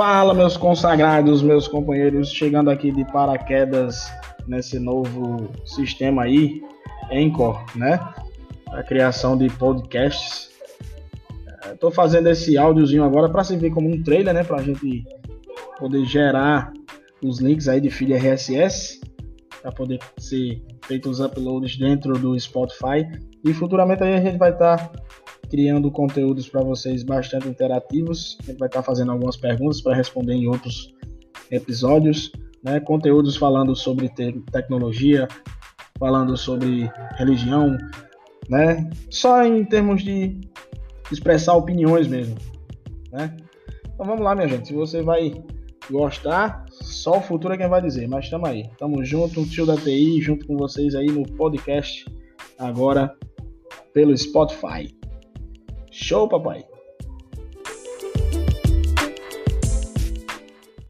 Fala, meus consagrados, meus companheiros, chegando aqui de paraquedas nesse novo sistema aí, Anchor, né? A criação de podcasts. Estou fazendo esse áudiozinho agora para servir como um trailer, né? Para a gente poder gerar os links aí de feed RSS, para poder ser feitos os uploads dentro do Spotify. E futuramente aí a gente vai estar tá criando conteúdos para vocês bastante interativos. A gente vai estar tá fazendo algumas perguntas para responder em outros episódios, né? Conteúdos falando sobre te tecnologia, falando sobre religião, né? Só em termos de expressar opiniões mesmo, né? Então vamos lá, minha gente. Se você vai gostar, só o futuro é quem vai dizer. Mas estamos aí. Tamo junto, tio da TI, junto com vocês aí no podcast agora pelo Spotify. Show, papai!